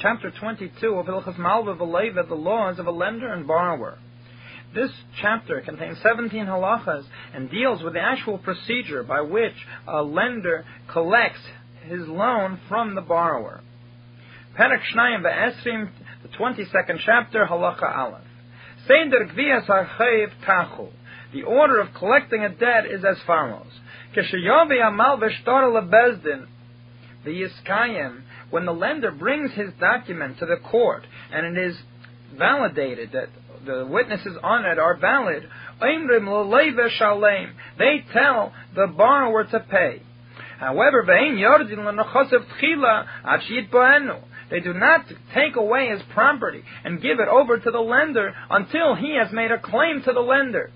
chapter 22 of Hilchas Malva V'Leva, the laws of a lender and borrower. This chapter contains 17 halachas and deals with the actual procedure by which a lender collects his loan from the borrower. Perek Shnayim Ve'esrim, the 22nd chapter, halacha Aleph. Seder Gvias HaChayiv Tachu. The order of collecting a debt is as follows. Keshayavi Amal V'Shtar Lebezdin, the Yiskayim, when the lender brings his document to the court and it is validated that the witnesses on it are valid, they tell the borrower to pay. However, they do not take away his property and give it over to the lender until he has made a claim to the lender.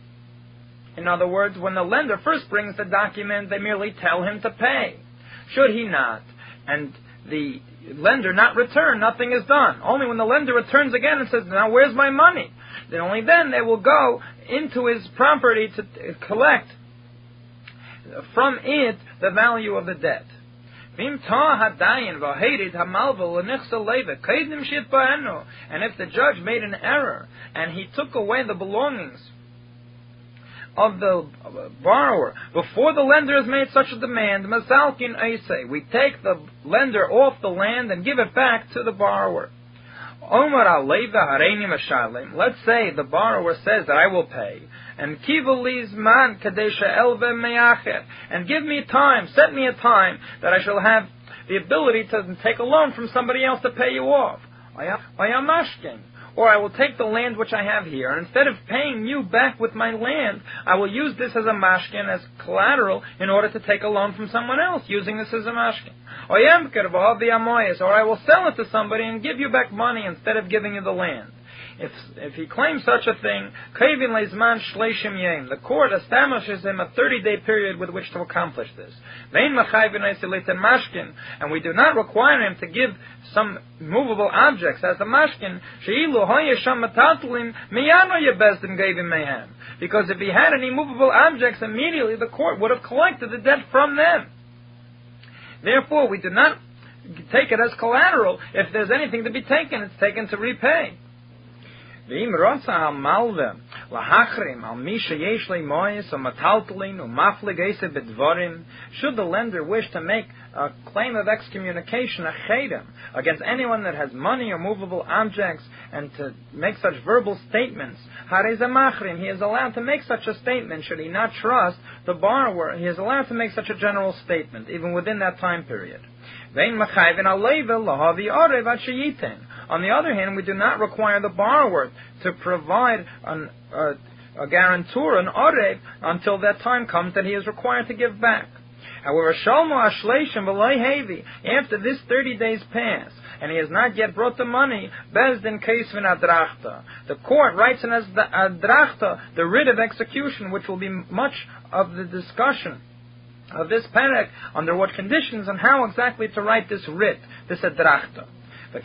In other words, when the lender first brings the document, they merely tell him to pay. Should he not, and the lender not return, nothing is done. Only when the lender returns again and says, now where's my money? Then only then they will go into his property to collect from it the value of the debt. And if the judge made an error and he took away the belongings of the borrower before the lender has made such a demand, mazalkin aise, we take the lender off the land and give it back to the borrower. Omar Let's say the borrower says that I will pay, and kivuliz man kadesha elve meyacher, and give me time, set me a time that I shall have the ability to take a loan from somebody else to pay you off. Ayamashkin. Or I will take the land which I have here, and instead of paying you back with my land, I will use this as a mashkin, as collateral, in order to take a loan from someone else, using this as a mashkin. Or I will sell it to somebody and give you back money instead of giving you the land. If, if he claims such a thing, the court establishes him a 30-day period with which to accomplish this. And we do not require him to give some movable objects as the mashkin. Because if he had any movable objects, immediately the court would have collected the debt from them. Therefore, we do not take it as collateral. If there's anything to be taken, it's taken to repay. ואם רוצה המלווה להחרים על מי שיש לי מויס או מטלטלין או מפלג עשר בדבורים, should the lender wish to make a claim of excommunication, a chedem, against anyone that has money or movable objects, and to make such verbal statements, machrim, he is allowed to make such a statement, should he not trust the borrower, he is allowed to make such a general statement, even within that time period. On the other hand, we do not require the borrower to provide an, uh, a guarantor, an orev, until that time comes that he is required to give back. However, Shalmo Ashleishim Hevi, after this 30 days pass, and he has not yet brought the money, Bezdin Kaisvin Adrachta. The court writes in Adrachta, the writ of execution, which will be much of the discussion of this parak, under what conditions and how exactly to write this writ, this Adrachta. And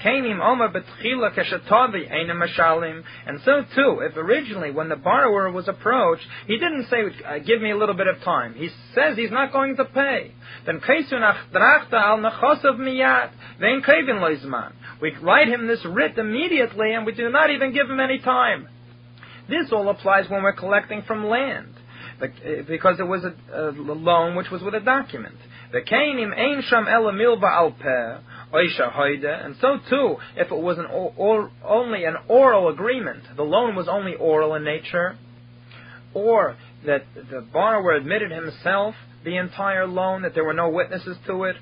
so too, if originally when the borrower was approached, he didn't say, uh, give me a little bit of time. He says he's not going to pay. Then we write him this writ immediately and we do not even give him any time. This all applies when we're collecting from land. Because it was a, loan which was with a document. The al and so too, if it was an or, only an oral agreement, the loan was only oral in nature, or that the borrower admitted himself the entire loan, that there were no witnesses to it.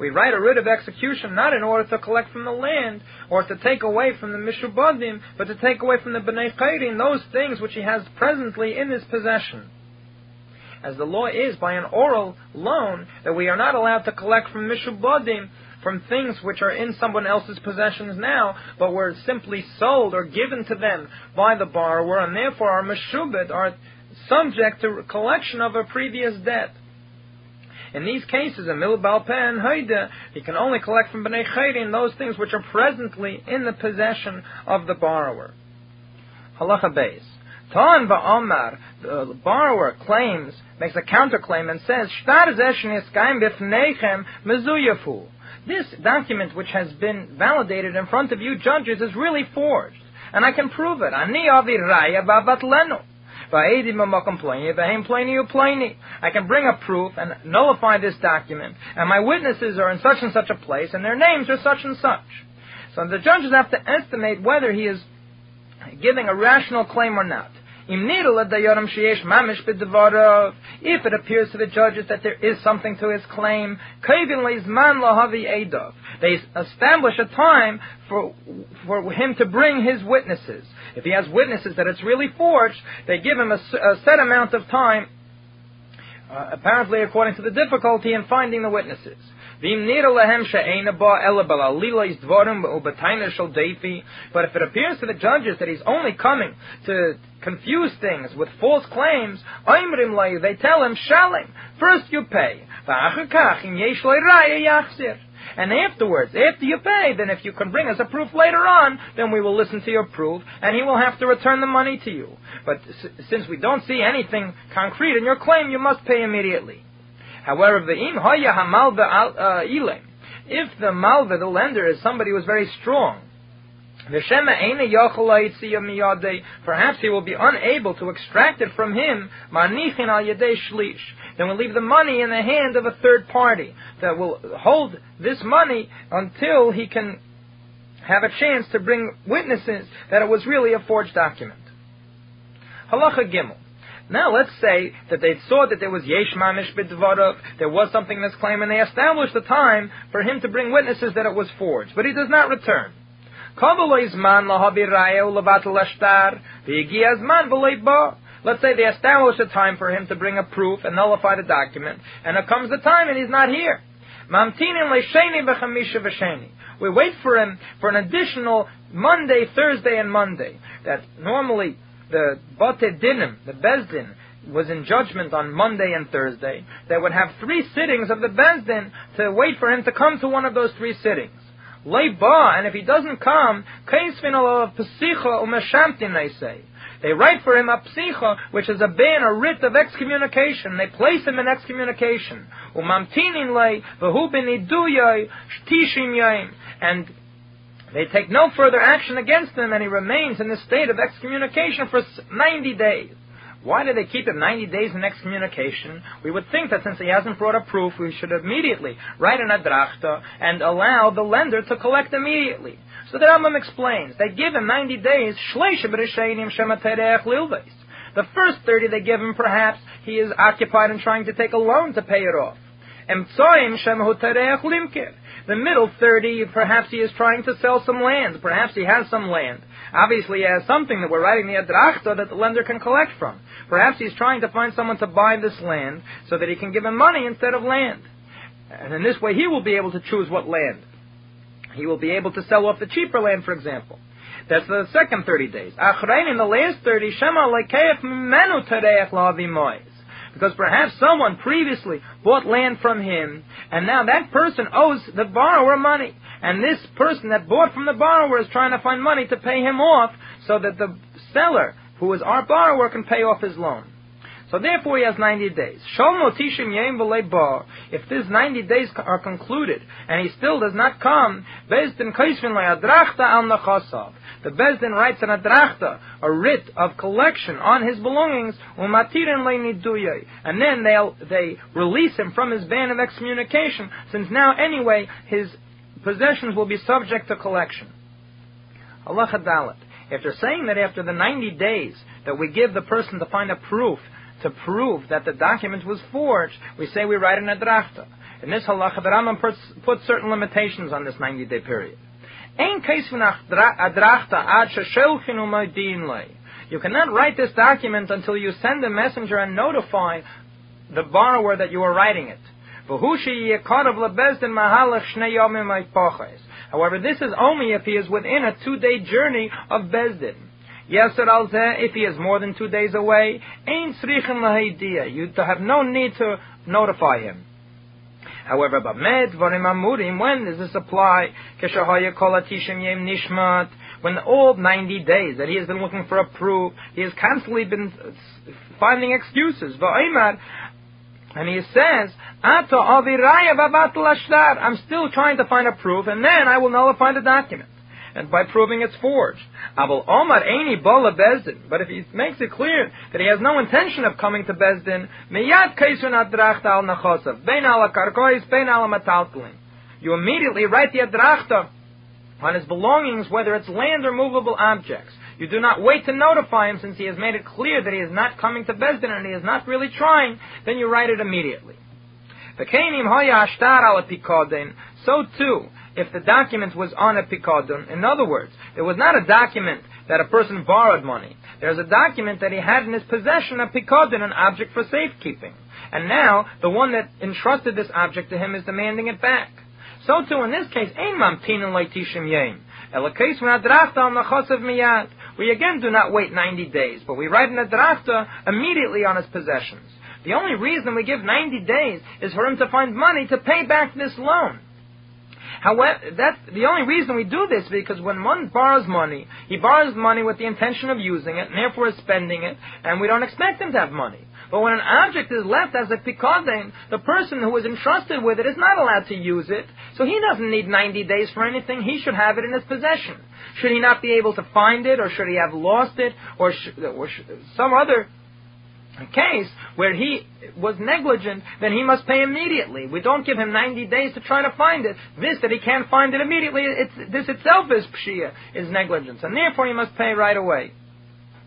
We write a writ of execution not in order to collect from the land or to take away from the Mishubadim, but to take away from the Bnei Chayrin those things which he has presently in his possession as the law is by an oral loan, that we are not allowed to collect from mishubadim, from things which are in someone else's possessions now, but were simply sold or given to them by the borrower, and therefore are meshubed, are subject to collection of a previous debt. In these cases, a milbal pen haida, he can only collect from bnei chayrin those things which are presently in the possession of the borrower. Halacha Beis. Tan Omar, the borrower claims, makes a counterclaim and says, Shtar This document which has been validated in front of you judges is really forged. And I can prove it. Ani avi raya babatlenu. I can bring a proof and nullify this document, and my witnesses are in such and such a place, and their names are such and such. So the judges have to estimate whether he is giving a rational claim or not. If it appears to the judges that there is something to his claim, they establish a time for, for him to bring his witnesses. If he has witnesses that it's really forged, they give him a, a set amount of time, uh, apparently according to the difficulty in finding the witnesses. But if it appears to the judges that he's only coming to confuse things with false claims, they tell him, Shalim, first you pay. And afterwards, after you pay, then if you can bring us a proof later on, then we will listen to your proof, and he will have to return the money to you. But since we don't see anything concrete in your claim, you must pay immediately. However, the im uh, if the malva, the lender, is somebody who is very strong, Perhaps he will be unable to extract it from him. Then we'll leave the money in the hand of a third party that will hold this money until he can have a chance to bring witnesses that it was really a forged document. Halacha Gimel. Now let's say that they saw that there was yesh mamish b'dvarov, there was something in this claim, and they established the time for him to bring witnesses that it was forged, but he does not return. Let's say they establish a time for him to bring a proof and nullify the document, and it comes the time and he's not here. We wait for him for an additional Monday, Thursday, and Monday. That normally the Bate Dinim, the Bezdin, was in judgment on Monday and Thursday. They would have three sittings of the Bezdin to wait for him to come to one of those three sittings. Leiba, and if he doesn't come, they say. They write for him a psicha, which is a ban, a writ of excommunication. They place him in excommunication. And they take no further action against him, and he remains in the state of excommunication for 90 days. Why do they keep him 90 days in excommunication? We would think that since he hasn't brought a proof, we should immediately write an adrachta and allow the lender to collect immediately. So the Rambam explains, they give him 90 days, the first 30 they give him, perhaps he is occupied in trying to take a loan to pay it off. The middle 30, perhaps he is trying to sell some land. Perhaps he has some land. Obviously, he has something that we're writing the adrachta that the lender can collect from. Perhaps he's trying to find someone to buy this land so that he can give him money instead of land. And in this way, he will be able to choose what land. He will be able to sell off the cheaper land, for example. That's the second 30 days. Achrein, in the last 30, Shema lekeif menu tereach lavi because perhaps someone previously bought land from him, and now that person owes the borrower money. And this person that bought from the borrower is trying to find money to pay him off so that the seller, who is our borrower, can pay off his loan. So therefore he has 90 days. If these 90 days are concluded and he still does not come, the Bezdin writes an adrachta, a writ of collection on his belongings, and then they'll, they release him from his ban of excommunication, since now anyway his possessions will be subject to collection. Allah If they're saying that after the 90 days that we give the person to find a proof, to prove that the document was forged, we say we write an adrachta. In this halacha, the Rambam puts, puts certain limitations on this 90 day period. You cannot write this document until you send a messenger and notify the borrower that you are writing it. However, this is only if he is within a two-day journey of Bezdin. Yeser al if he is more than two days away, ain't Sri Dea. you have no need to notify him. However, Bamed Varim Amurim, when does this apply? Keshahaya Kolatishim Yem Nishmat, when all 90 days that he has been looking for a proof, he has constantly been finding excuses. And he says, I'm still trying to find a proof, and then I will nullify the document. And by proving it's forged. Abel Omar Aini Bola Bezdin. But if he makes it clear that he has no intention of coming to Bezdin, Miyat Kaisun Adrachta al Nachosav, Bein ala Karkois, Bein ala Mataltlin. You immediately write the Adrachta on his belongings, whether it's land or movable objects. You do not wait to notify him since he has made it clear that he is not coming to Bezdin and he is not really trying, then you write it immediately. So too, if the document was on a picodon, in other words, it was not a document that a person borrowed money. There's a document that he had in his possession, a picodon, an object for safekeeping. And now, the one that entrusted this object to him is demanding it back. So too in this case, ein mamtinin leitishim yem. Elakes adrachta al nachosav miyad. We again do not wait 90 days, but we write an adrachta immediately on his possessions. The only reason we give 90 days is for him to find money to pay back this loan. However, that's the only reason we do this because when one borrows money, he borrows money with the intention of using it, and therefore is spending it, and we don't expect him to have money. But when an object is left as a pikoden, the person who is entrusted with it is not allowed to use it, so he doesn't need 90 days for anything. He should have it in his possession. Should he not be able to find it, or should he have lost it, or, sh- or sh- some other case where he was negligent, then he must pay immediately. We don't give him 90 days to try to find it. This, that he can't find it immediately, this itself is pshia, is negligence, and therefore he must pay right away.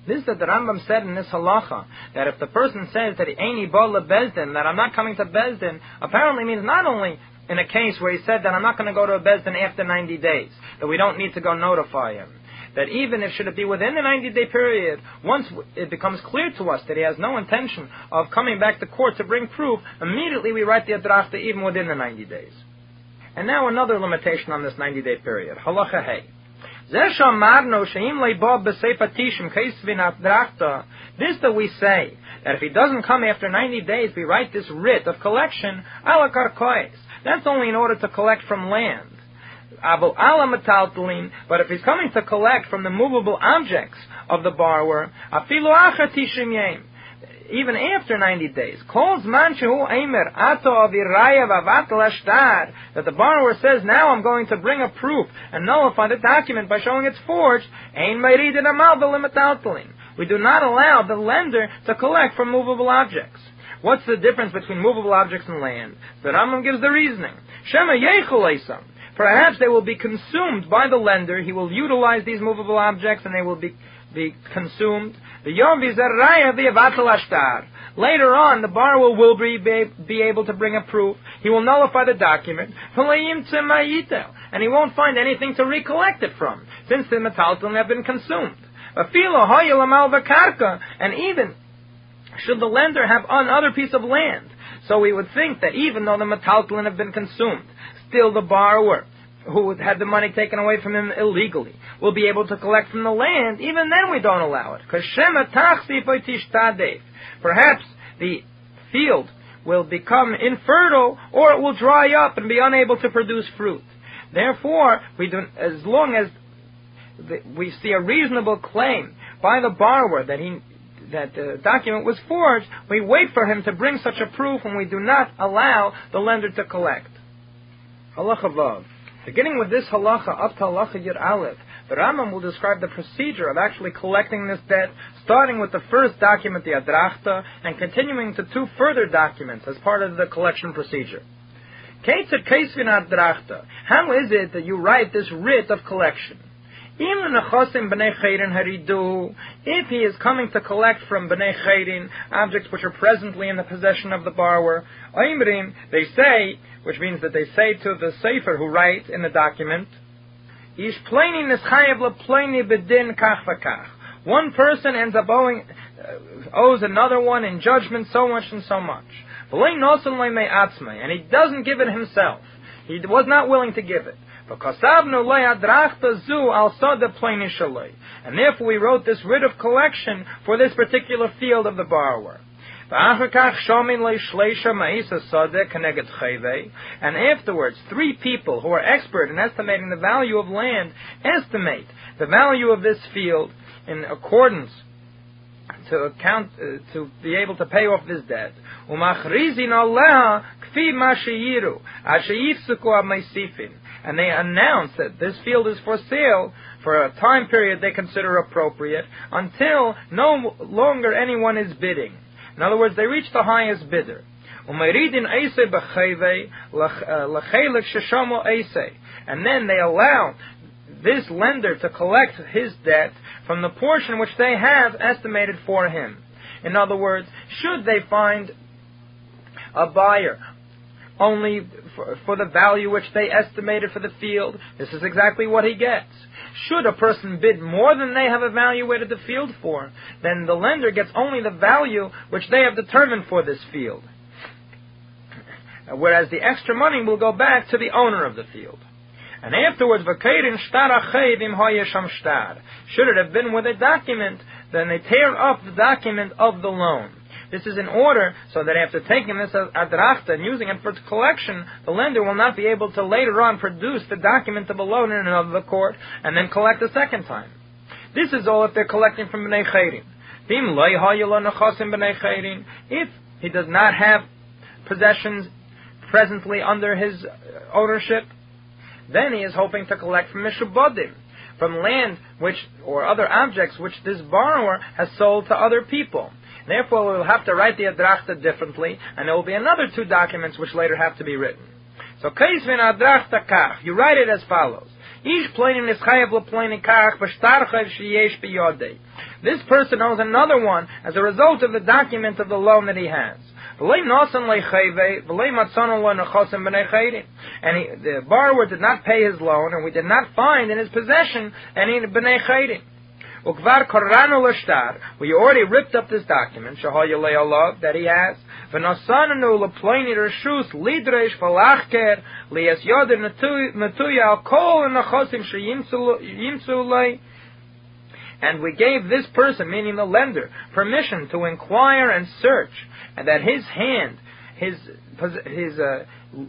This that the Rambam said in this halacha, that if the person says that Eini Bola Bezdin, that I'm not coming to Bezdin, apparently means not only in a case where he said that I'm not going to go to a Bezdin after 90 days, that we don't need to go notify him. That even if should it be within the 90 day period, once it becomes clear to us that he has no intention of coming back to court to bring proof, immediately we write the adrachta even within the 90 days. And now another limitation on this 90 day period. Halacha hey. This that we say, that if he doesn't come after 90 days, we write this writ of collection, ala karkois. That's only in order to collect from land. But if he's coming to collect from the movable objects of the borrower, even after 90 days, calls manchu aimer ato that the borrower says, now I'm going to bring a proof and nullify the document by showing it's forged, we do not allow the lender to collect from movable objects. What's the difference between movable objects and land? The Rambam gives the reasoning. Shema Perhaps they will be consumed by the lender. He will utilize these movable objects and they will be, be consumed. Later on, the borrower will be, be able to bring a proof. He will nullify the document. And he won't find anything to recollect it from, since the metalton have been consumed. And even should the lender have another piece of land, so we would think that even though the metalton have been consumed, still the borrower who had the money taken away from him illegally will be able to collect from the land, even then we don't allow it. Perhaps the field will become infertile or it will dry up and be unable to produce fruit. Therefore, we do, as long as the, we see a reasonable claim by the borrower that he that the document was forged, we wait for him to bring such a proof and we do not allow the lender to collect. Halacha Vav. Beginning with this halacha up to halacha Yud Aleph, the Rambam will describe the procedure of actually collecting this debt, starting with the first document, the Adrachta, and continuing to two further documents as part of the collection procedure. How is it that you write this writ of collection? If he is coming to collect from Bnei Chayrin objects which are presently in the possession of the borrower, they say, which means that they say to the Sofer who writes in the document, one person ends up owing, uh, owes another one in judgment so much and so much. And he doesn't give it himself. He was not willing to give it. And therefore we wrote this writ of collection for this particular field of the borrower. And afterwards, three people who are expert in estimating the value of land estimate the value of this field in accordance to account uh, to be able to pay off this debt. And they announce that this field is for sale for a time period they consider appropriate until no longer anyone is bidding. In other words, they reach the highest bidder. Uh, and then they allow this lender to collect his debt from the portion which they have estimated for him. In other words, should they find a buyer only for, for, the value which they estimated for the field, this is exactly what he gets. Should a person bid more than they have evaluated the field for, then the lender gets only the value which they have determined for this field. Whereas the extra money will go back to the owner of the field. And afterwards. Should it have been with a document, then they tear up the document of the loan. This is in order so that after taking this adrachta and using it for collection, the lender will not be able to later on produce the document of a loan in another court and then collect a second time. This is all if they're collecting from Bnei Chayrin. If he does not have possessions presently under his uh, ownership, then he is hoping to collect from Mishubodim, from land which, or other objects which this borrower has sold to other people. Therefore, we will have to write the adrachta differently, and there will be another two documents which later have to be written. So, Kaisvin adrachta kach, you write it as follows. This person owns another one as a result of the document of the loan that he has. And he, the borrower did not pay his loan, and we did not find in his possession any b'nei chaydim. Ukvar koranu l'shtar. We already ripped up this document, shahoyalei Allah, that he has. Lidresh v'lachker lias natuya al kol lei. And we gave this person, meaning the lender, permission to inquire and search, and that his hand, his his uh,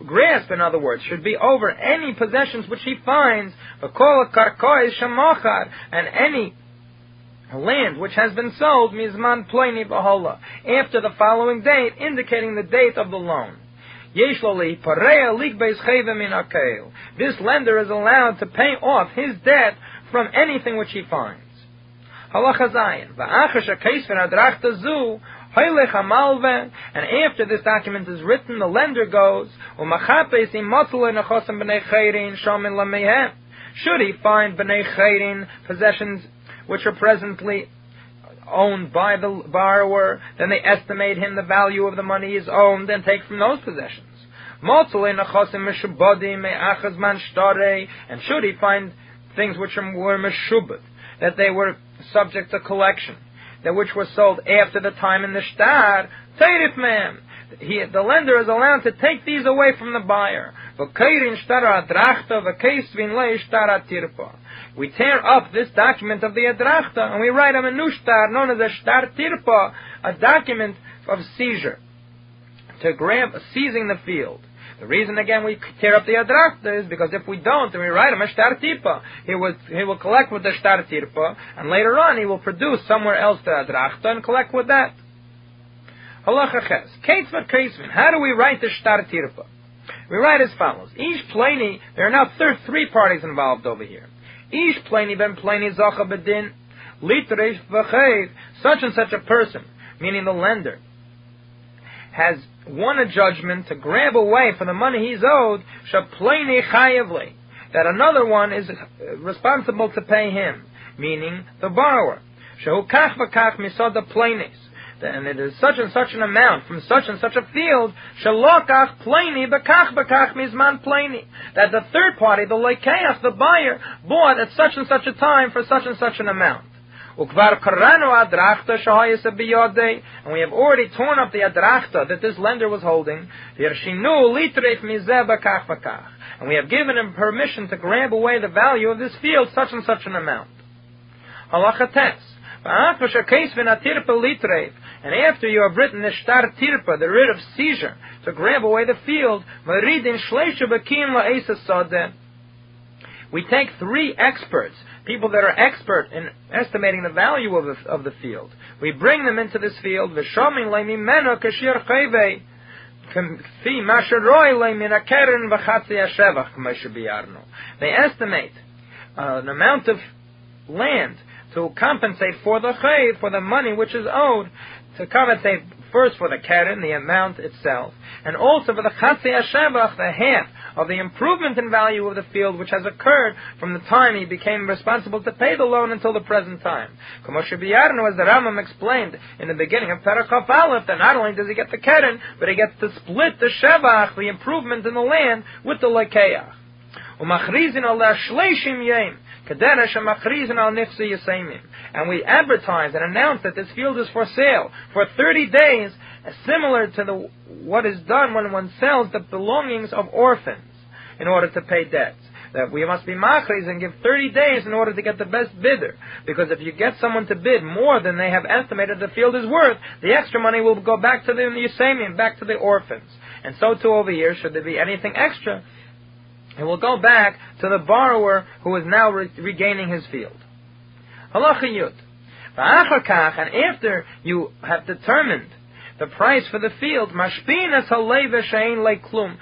grasp, in other words, should be over any possessions which he finds, and any land which has been sold, mizman pleni bahola, after the following date, indicating the date of the loan. This lender is allowed to pay off his debt from anything which he finds. Halacha Zayin. Va'achash case adrachta zu, and after this document is written, the lender goes, should he find b'nei chayrin possessions which are presently owned by the borrower, then they estimate him the value of the money is owned and take from those possessions. And should he find things which were meshubad, that they were subject to collection, that which was sold after the time in the shtar, teirif man. He, the lender is allowed to take these away from the buyer. We tear up this document of the adrachta and we write a new shtar known as a shtar tirpa, a document of seizure, to grab seizing the field. The reason again we tear up the adrachta is because if we don't, and we write him a shtar tirpa, he will he will collect with the shtar tirpa, and later on he will produce somewhere else the adrachta and collect with that. Halacha ches. Kesvin. How do we write the shtar tirpa? We write as follows. Each plani, there are now three parties involved over here. Each plani ben plani zacha bedin, litresh v'chev, such and such a person, meaning the lender, has won a judgment to grab away for the money he's owed, shapleni chayevli, that another one is uh, responsible to pay him, meaning the borrower. Shehu kach v'kach misada plenis, and it is such and such an amount from such and such a field, shalokach pleni bekach bekach mizman pleni, that the third party, the lekeach, the buyer, bought at such and such a time for such and such an amount. And we have already torn up the adrachta that this lender was holding. And we have given him permission to grab away the value of this field, such and such an amount. Halacha tes. And after you have written the shtar tirpa, the writ of seizure, to grab away the field, we take three experts, people that are expert in estimating the value of the, of the field. We bring them into this field, they estimate uh, an amount of land to compensate for the chayv, for the money which is owed, to compensate first for the keren, the amount itself, and also for the chatzi hashevach, the half of the improvement in value of the field which has occurred from the time he became responsible to pay the loan until the present time. Kamoshe Biyarnu, as the Rambam explained in the beginning of Parakov Aleph, that not only does he get the keren, but he gets to split the shevach, the improvement in the land, with the lekeach. Umachrizin shleishim. And we advertise and announce that this field is for sale for 30 days, similar to the, what is done when one sells the belongings of orphans in order to pay debts. That we must be machris and give 30 days in order to get the best bidder. Because if you get someone to bid more than they have estimated the field is worth, the extra money will go back to the Yusamian, back to the orphans. And so too over here, should there be anything extra, it will go back to the borrower who is now re- regaining his field. Halacha Yud. And after you have determined the price for the field, leklum.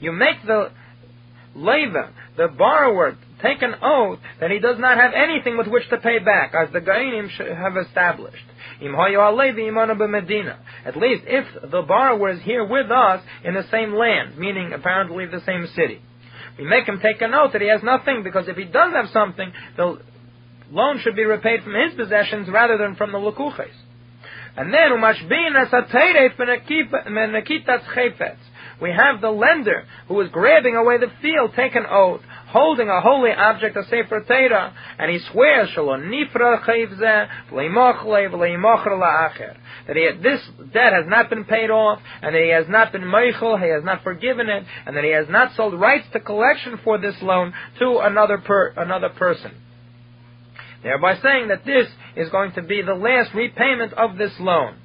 You make the leva, the borrower, take an oath that he does not have anything with which to pay back, as the Geonim have established. At least if the borrower is here with us in the same land, meaning apparently the same city. We make him take a note that he has nothing, because if he does have something, the loan should be repaid from his possessions rather than from the lukuches. And then, we have the lender who is grabbing away the field, take an oath, holding a holy object, a Sefer Torah, and he swears, that he, this debt has not been paid off, and that he has not been meichel, he has not forgiven it, and that he has not sold rights to collection for this loan to another per, another person. Thereby saying that this is going to be the last repayment of this loan.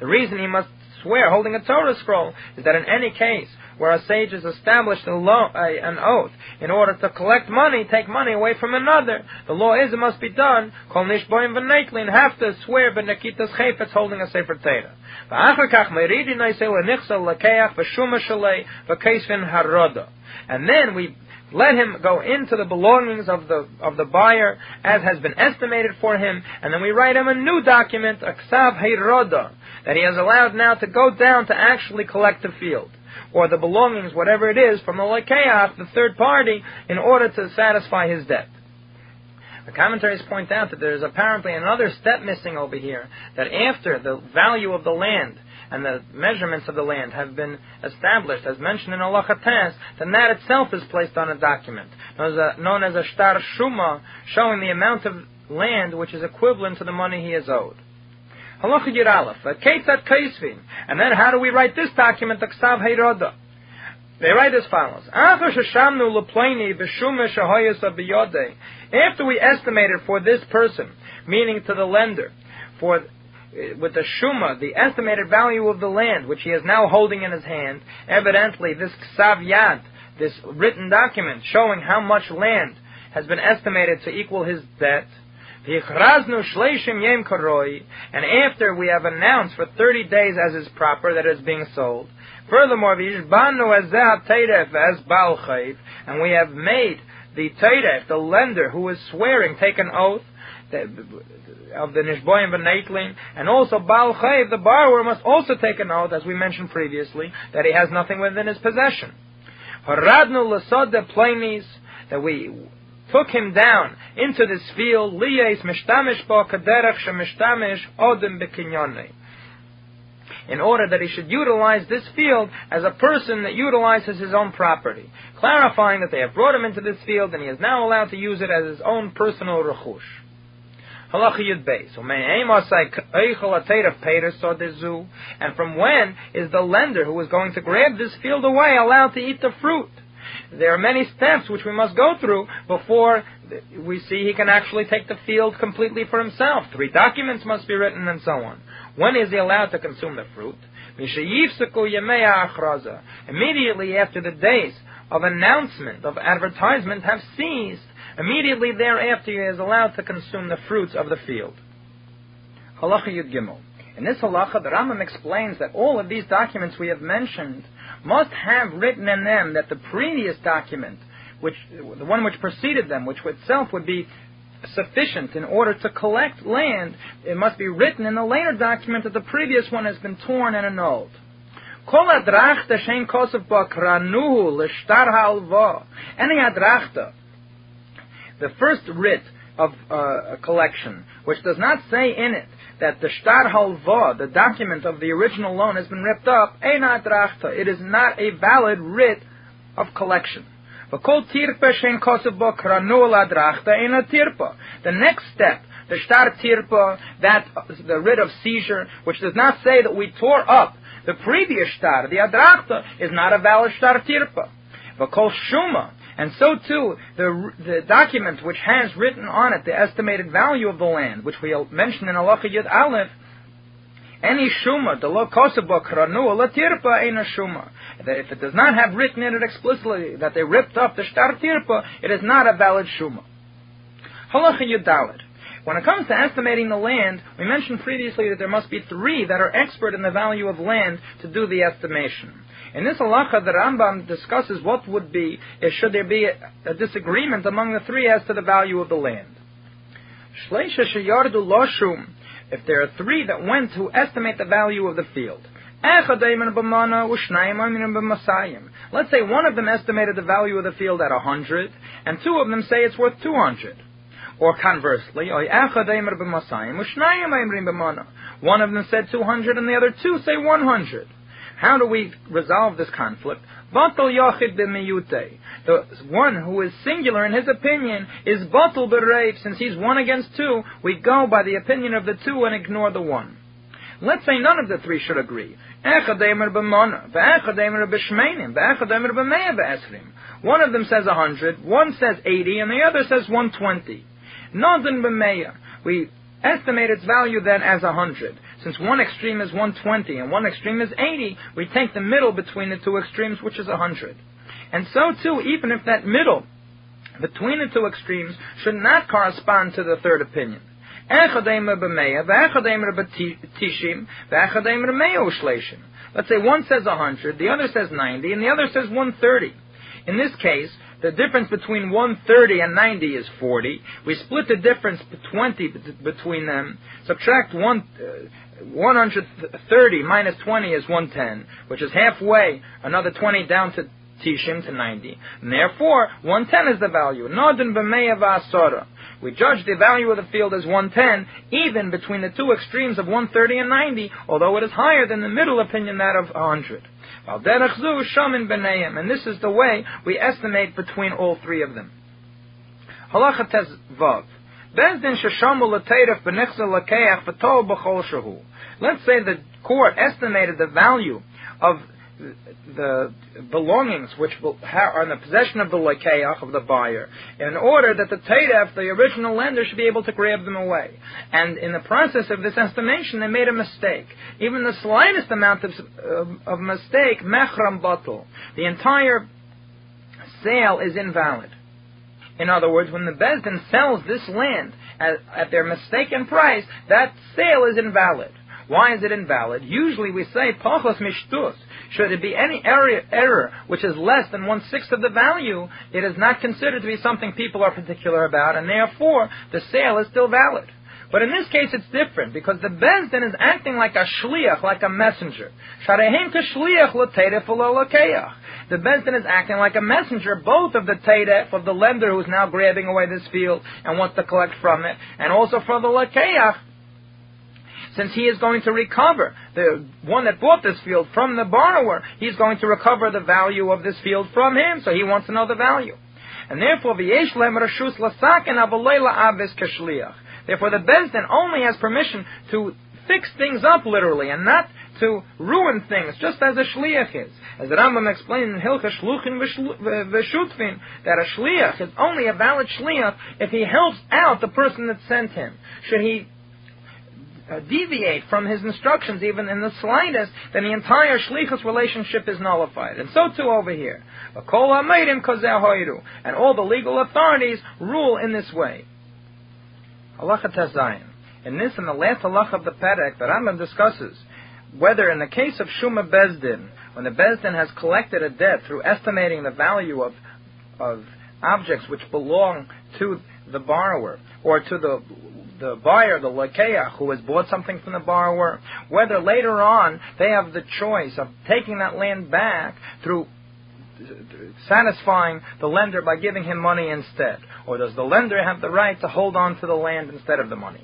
The reason he must swear holding a Torah scroll is that in any case where a sage has established a a, an oath. In order to collect money, take money away from another, the law is it must be done, kol nishboim v'neiklin, have to swear b'nekitas chayfetz holding a sefer Torah. And then we let him go into the belongings of the of the buyer as has been estimated for him, and then we write him a new document, a ksav that he has allowed now to go down to actually collect the field or the belongings, whatever it is, from the lekeach, the third party, in order to satisfy his debt. The commentaries point out that there is apparently another step missing over here, that after the value of the land and the measurements of the land have been established, as mentioned in Allah Tes, then that itself is placed on a document, known as a shtar shuma, showing the amount of land which is equivalent to the money he is owed. Halacha Yir Aleph, Ketzat Kaisvin. And then how do we write this document, the Ksav Heiroda? They write as follows. After we estimated for this person, meaning to the lender, for uh, with the shuma, the estimated value of the land, which he is now holding in his hand, evidently this ksav yad, this written document showing how much land has been estimated to equal his debt, and after we have announced for 30 days as is proper that it is being sold, furthermore, v'yishbanu as zeh as bal and we have made the teiref, the lender who is swearing, take an oath, of the Nishboyim V'Neitling, and also Chayiv, the borrower must also take an oath, as we mentioned previously, that he has nothing within his possession. Haradnu Lasod Plainis, that we took him down into this field, liyes mishtamish bo kaderach shemishtamish odim bekinyonei. In order that he should utilize this field as a person that utilizes his own property, clarifying that they have brought him into this field and he is now allowed to use it as his own personal rechush. And from when is the lender who is going to grab this field away allowed to eat the fruit? There are many steps which we must go through before we see he can actually take the field completely for himself. Three documents must be written and so on. When is he allowed to consume the fruit? Immediately after the days of announcement, of advertisement have ceased, immediately thereafter he is allowed to consume the fruits of the field. Halacha Yud Gimel. In this halacha, the Rambam explains that all of these documents we have mentioned must have written in them that the previous document, which the one which preceded them, which itself would be sufficient in order to collect land, it must be written in the later document that the previous one has been torn and annulled. Any adrachta, the first writ of uh, a collection, which does not say in it that the shtar the document of the original loan, has been ripped up, it is not a valid writ of collection. The next step, the shtar tirpa, that the writ of seizure, which does not say that we tore up the previous shtar, the adrachta, is not a valid shtar tirpa. V'kol shuma, and so too, the, the document which has written on it the estimated value of the land, which we mentioned in Halacha Yud Aleph, any shuma, the lo kosabok ranu tirpa ain't a shuma. If it does not have written in it explicitly that they ripped up the shtar tirpa, it is not a valid shuma. Halacha Yud When it comes to estimating the land, we mentioned previously that there must be three that are expert in the value of land to do the estimation. In this halacha, the Rambam discusses what would be, if should there be a, a disagreement among the three as to the value of the land. If there are three that went to estimate the value of the field. Let's say one of them estimated the value of the field at a hundred, and two of them say it's worth two hundred. Or conversely, one of them said 200 and the other two say 100. How do we resolve this conflict? The one who is singular in his opinion is batal bereif. Since he's one against two, we go by the opinion of the two and ignore the one. Let's say none of the three should agree. One of them says a hundred, one says eighty, and the other says one twenty. We estimate its value then as a hundred. Since one extreme is 120 and one extreme is 80, we take the middle between the two extremes, which is 100. And so too, even if that middle between the two extremes should not correspond to the third opinion. Let's say one says 100, the other says 90, and the other says 130. In this case, the difference between 130 and 90 is 40. We split the difference 20 between them. Subtract one, uh, 130 minus 20 is 110, which is halfway, another 20 down to Tishim to 90. And therefore, 110 is the value. Nodin b'meya v'asora. We judge the value of the field as 110, even between the two extremes of 130 and 90, although it is higher than the middle opinion, that of 100. And this is the way we estimate between all three of them. Halacha. Let's say the court estimated the value of the belongings which are in the possession of the lekeach, of the buyer, in order that the teiref, the original lender, should be able to grab them away. And in the process of this estimation, they made a mistake. Even the slightest amount of, of, of mistake, mechram batul. The entire sale is invalid. In other words, when the Bezdin sells this land at, at their mistaken price, that sale is invalid. Why is it invalid? Usually we say pachos mishtus. Should it be any error, error which is less than one sixth of the value, it is not considered to be something people are particular about, and therefore the sale is still valid. But in this case, it's different because the Bezdin is acting like a shliach, like a messenger. The Bezdin is acting like a messenger, both of the Tedef, of the lender who's now grabbing away this field and wants to collect from it, and also for the Lakeach, since he is going to recover the one that bought this field from the borrower, he's going to recover the value of this field from him, so he wants to know the value. And therefore. Therefore, the Bezdin only has permission to fix things up literally, and not to ruin things, just as a shliach is. As the Rambam explained in Hilchah Shluchin V'Shutfin, that a shliach is only a valid shliach if he helps out the person that sent him. Should he uh, deviate from his instructions even in the slightest, then the entire shlichus relationship is nullified. And so too over here. And all the legal authorities rule in this way. Halacha. In this and the last halacha of the Perek, the Rambam discusses whether in the case of Shuma Bezdin, when the Bezdin has collected a debt through estimating the value of, of objects which belong to the borrower, or to the the buyer, the lakeach, who has bought something from the borrower, whether later on they have the choice of taking that land back through satisfying the lender by giving him money instead, or does the lender have the right to hold on to the land instead of the money?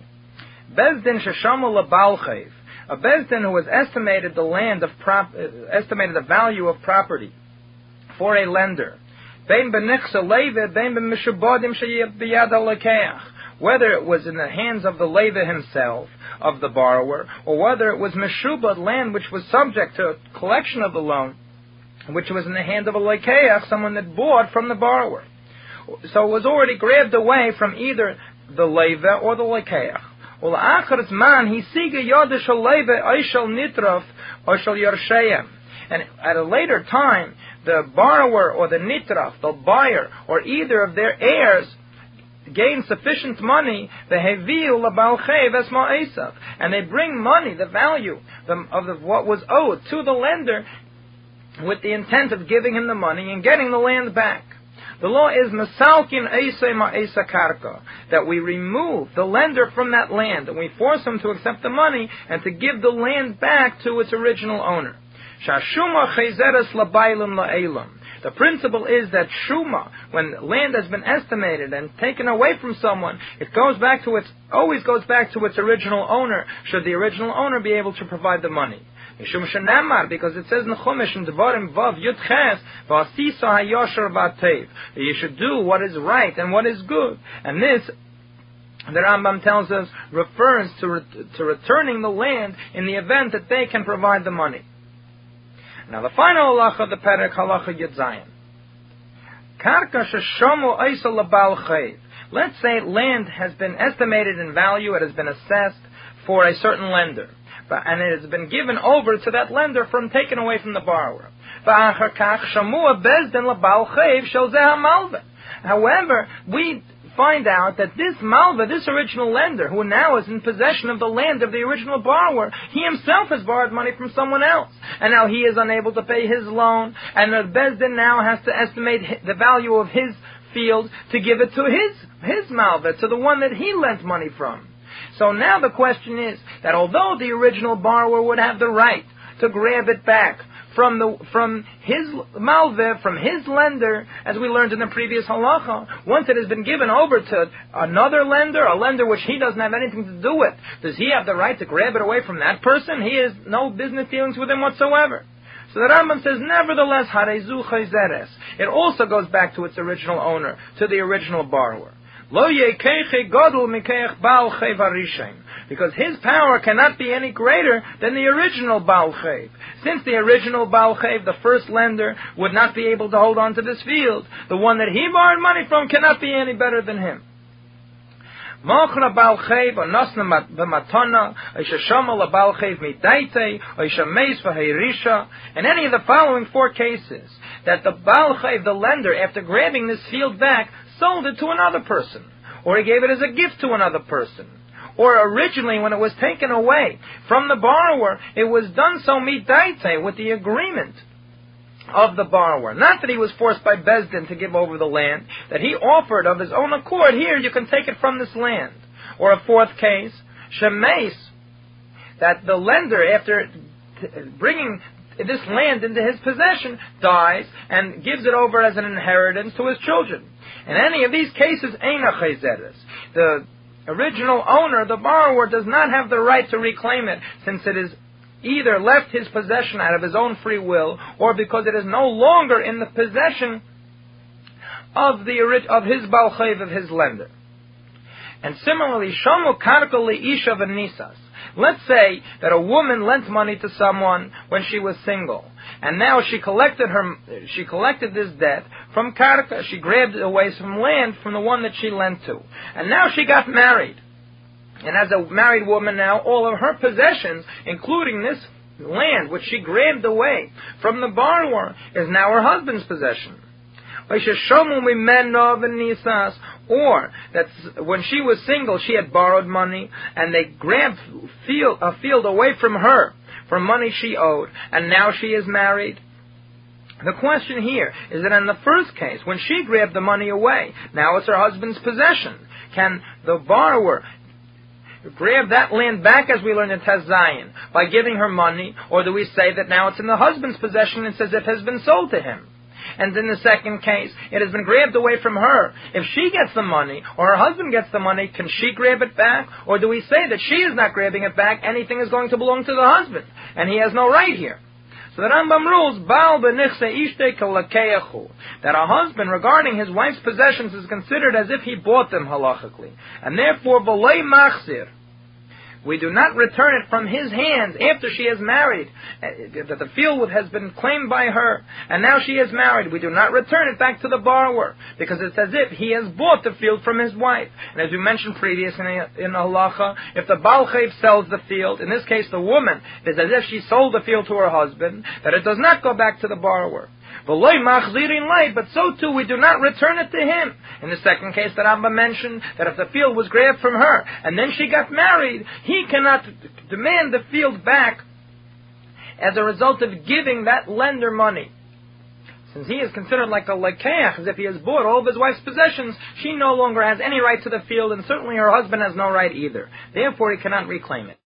Beis din sheshamu lebalchev, a beis din who has estimated the land of prop, uh, estimated the value of property for a lender, whether it was in the hands of the leva himself, of the borrower, or whether it was meshubad land which was subject to a collection of the loan, which was in the hand of a lekeach, someone that bought from the borrower. So it was already grabbed away from either the leva or the lekeach. Well, man he siga yodish leva oishal nitrof oishal yersheim. And at a later time, the borrower or the nitraf, the buyer, or either of their heirs gain sufficient money, the hevil as ma'esav, and they bring money, the value of what was owed to the lender, with the intent of giving him the money and getting the land back. The law is masalkin ma'esa karka, that we remove the lender from that land and we force him to accept the money and to give the land back to its original owner. Shashuma chayzeres labaylim la'elam the principle is that shuma, when land has been estimated and taken away from someone, it goes back to its always goes back to its original owner. Should the original owner be able to provide the money? because it says in Chumash in Devarim Vav Yud Ches V'asisa that you should do what is right and what is good, and this the Rambam tells us refers to, re- to returning the land in the event that they can provide the money. Now the final halacha of the Perek halacha Yedzayin. Karka sheshomu. Let's say land has been estimated in value, it has been assessed for a certain lender, and it has been given over to that lender from taken away from the borrower. However, we find out that this Malva, this original lender, who now is in possession of the land of the original borrower, he himself has borrowed money from someone else. And now he is unable to pay his loan, and the Beis din now has to estimate the value of his field to give it to his, his Malva, to the one that he lent money from. So now the question is that although the original borrower would have the right to grab it back from the from his malve, from his lender, as we learned in the previous halacha. Once it has been given over to another lender, a lender which he doesn't have anything to do with, does he have the right to grab it away from that person? He has no business dealings with him whatsoever. So the Rambam says, nevertheless, harezu chayzeres. It also goes back to its original owner, to the original borrower. Lo mikeich bal because his power cannot be any greater than the original Baal. Since the original Baal the first lender, would not be able to hold on to this field, the one that he borrowed money from cannot be any better than him. Mochra in any of the following four cases, that the Baal Chev, the lender, after grabbing this field back, sold it to another person, or he gave it as a gift to another person, or originally when it was taken away from the borrower, it was done so mitaite with the agreement of the borrower. Not that he was forced by Beis din to give over the land, that he offered of his own accord, here, you can take it from this land. Or a fourth case, Shemes, that the lender, after bringing this land into his possession, dies and gives it over as an inheritance to his children. In any of these cases, The original owner, the borrower, does not have the right to reclaim it, since it is either left his possession out of his own free will, or because it is no longer in the possession of the of his balchayv of his lender. And similarly, shamu karka leisha v'nisas, Let's say that a woman lent money to someone when she was single, and now she collected her she collected this debt from karka. She grabbed away some land from the one that she lent to, and now she got married. And as a married woman now, all of her possessions, including this land which she grabbed away from the borrower, is now her husband's possession. Or that when she was single, she had borrowed money, and they grabbed field, a field away from her for money she owed, and now she is married. The question here is that in the first case, when she grabbed the money away, now it's her husband's possession. Can the borrower grab that land back as we learned in Tes Zayin by giving her money, or do we say that now it's in the husband's possession and says it has been sold to him? And in the second case, it has been grabbed away from her. If she gets the money, or her husband gets the money, can she grab it back? Or do we say that she is not grabbing it back, anything is going to belong to the husband, and he has no right here? So the Rambam rules, Baal ishte that a husband regarding his wife's possessions is considered as if he bought them halachically. And therefore, v'lei machzir, we do not return it from his hands after she is married, uh, that the field has been claimed by her, and now she is married. We do not return it back to the borrower, because it's as if he has bought the field from his wife. And as we mentioned previously in halacha, if the balchev sells the field, in this case the woman, it is as if she sold the field to her husband, that it does not go back to the borrower. But so too we do not return it to him. In the second case that Abba mentioned, that if the field was grabbed from her, and then she got married, he cannot demand the field back as a result of giving that lender money. Since he is considered like a lekeach, as if he has bought all of his wife's possessions, she no longer has any right to the field, and certainly her husband has no right either. Therefore, he cannot reclaim it.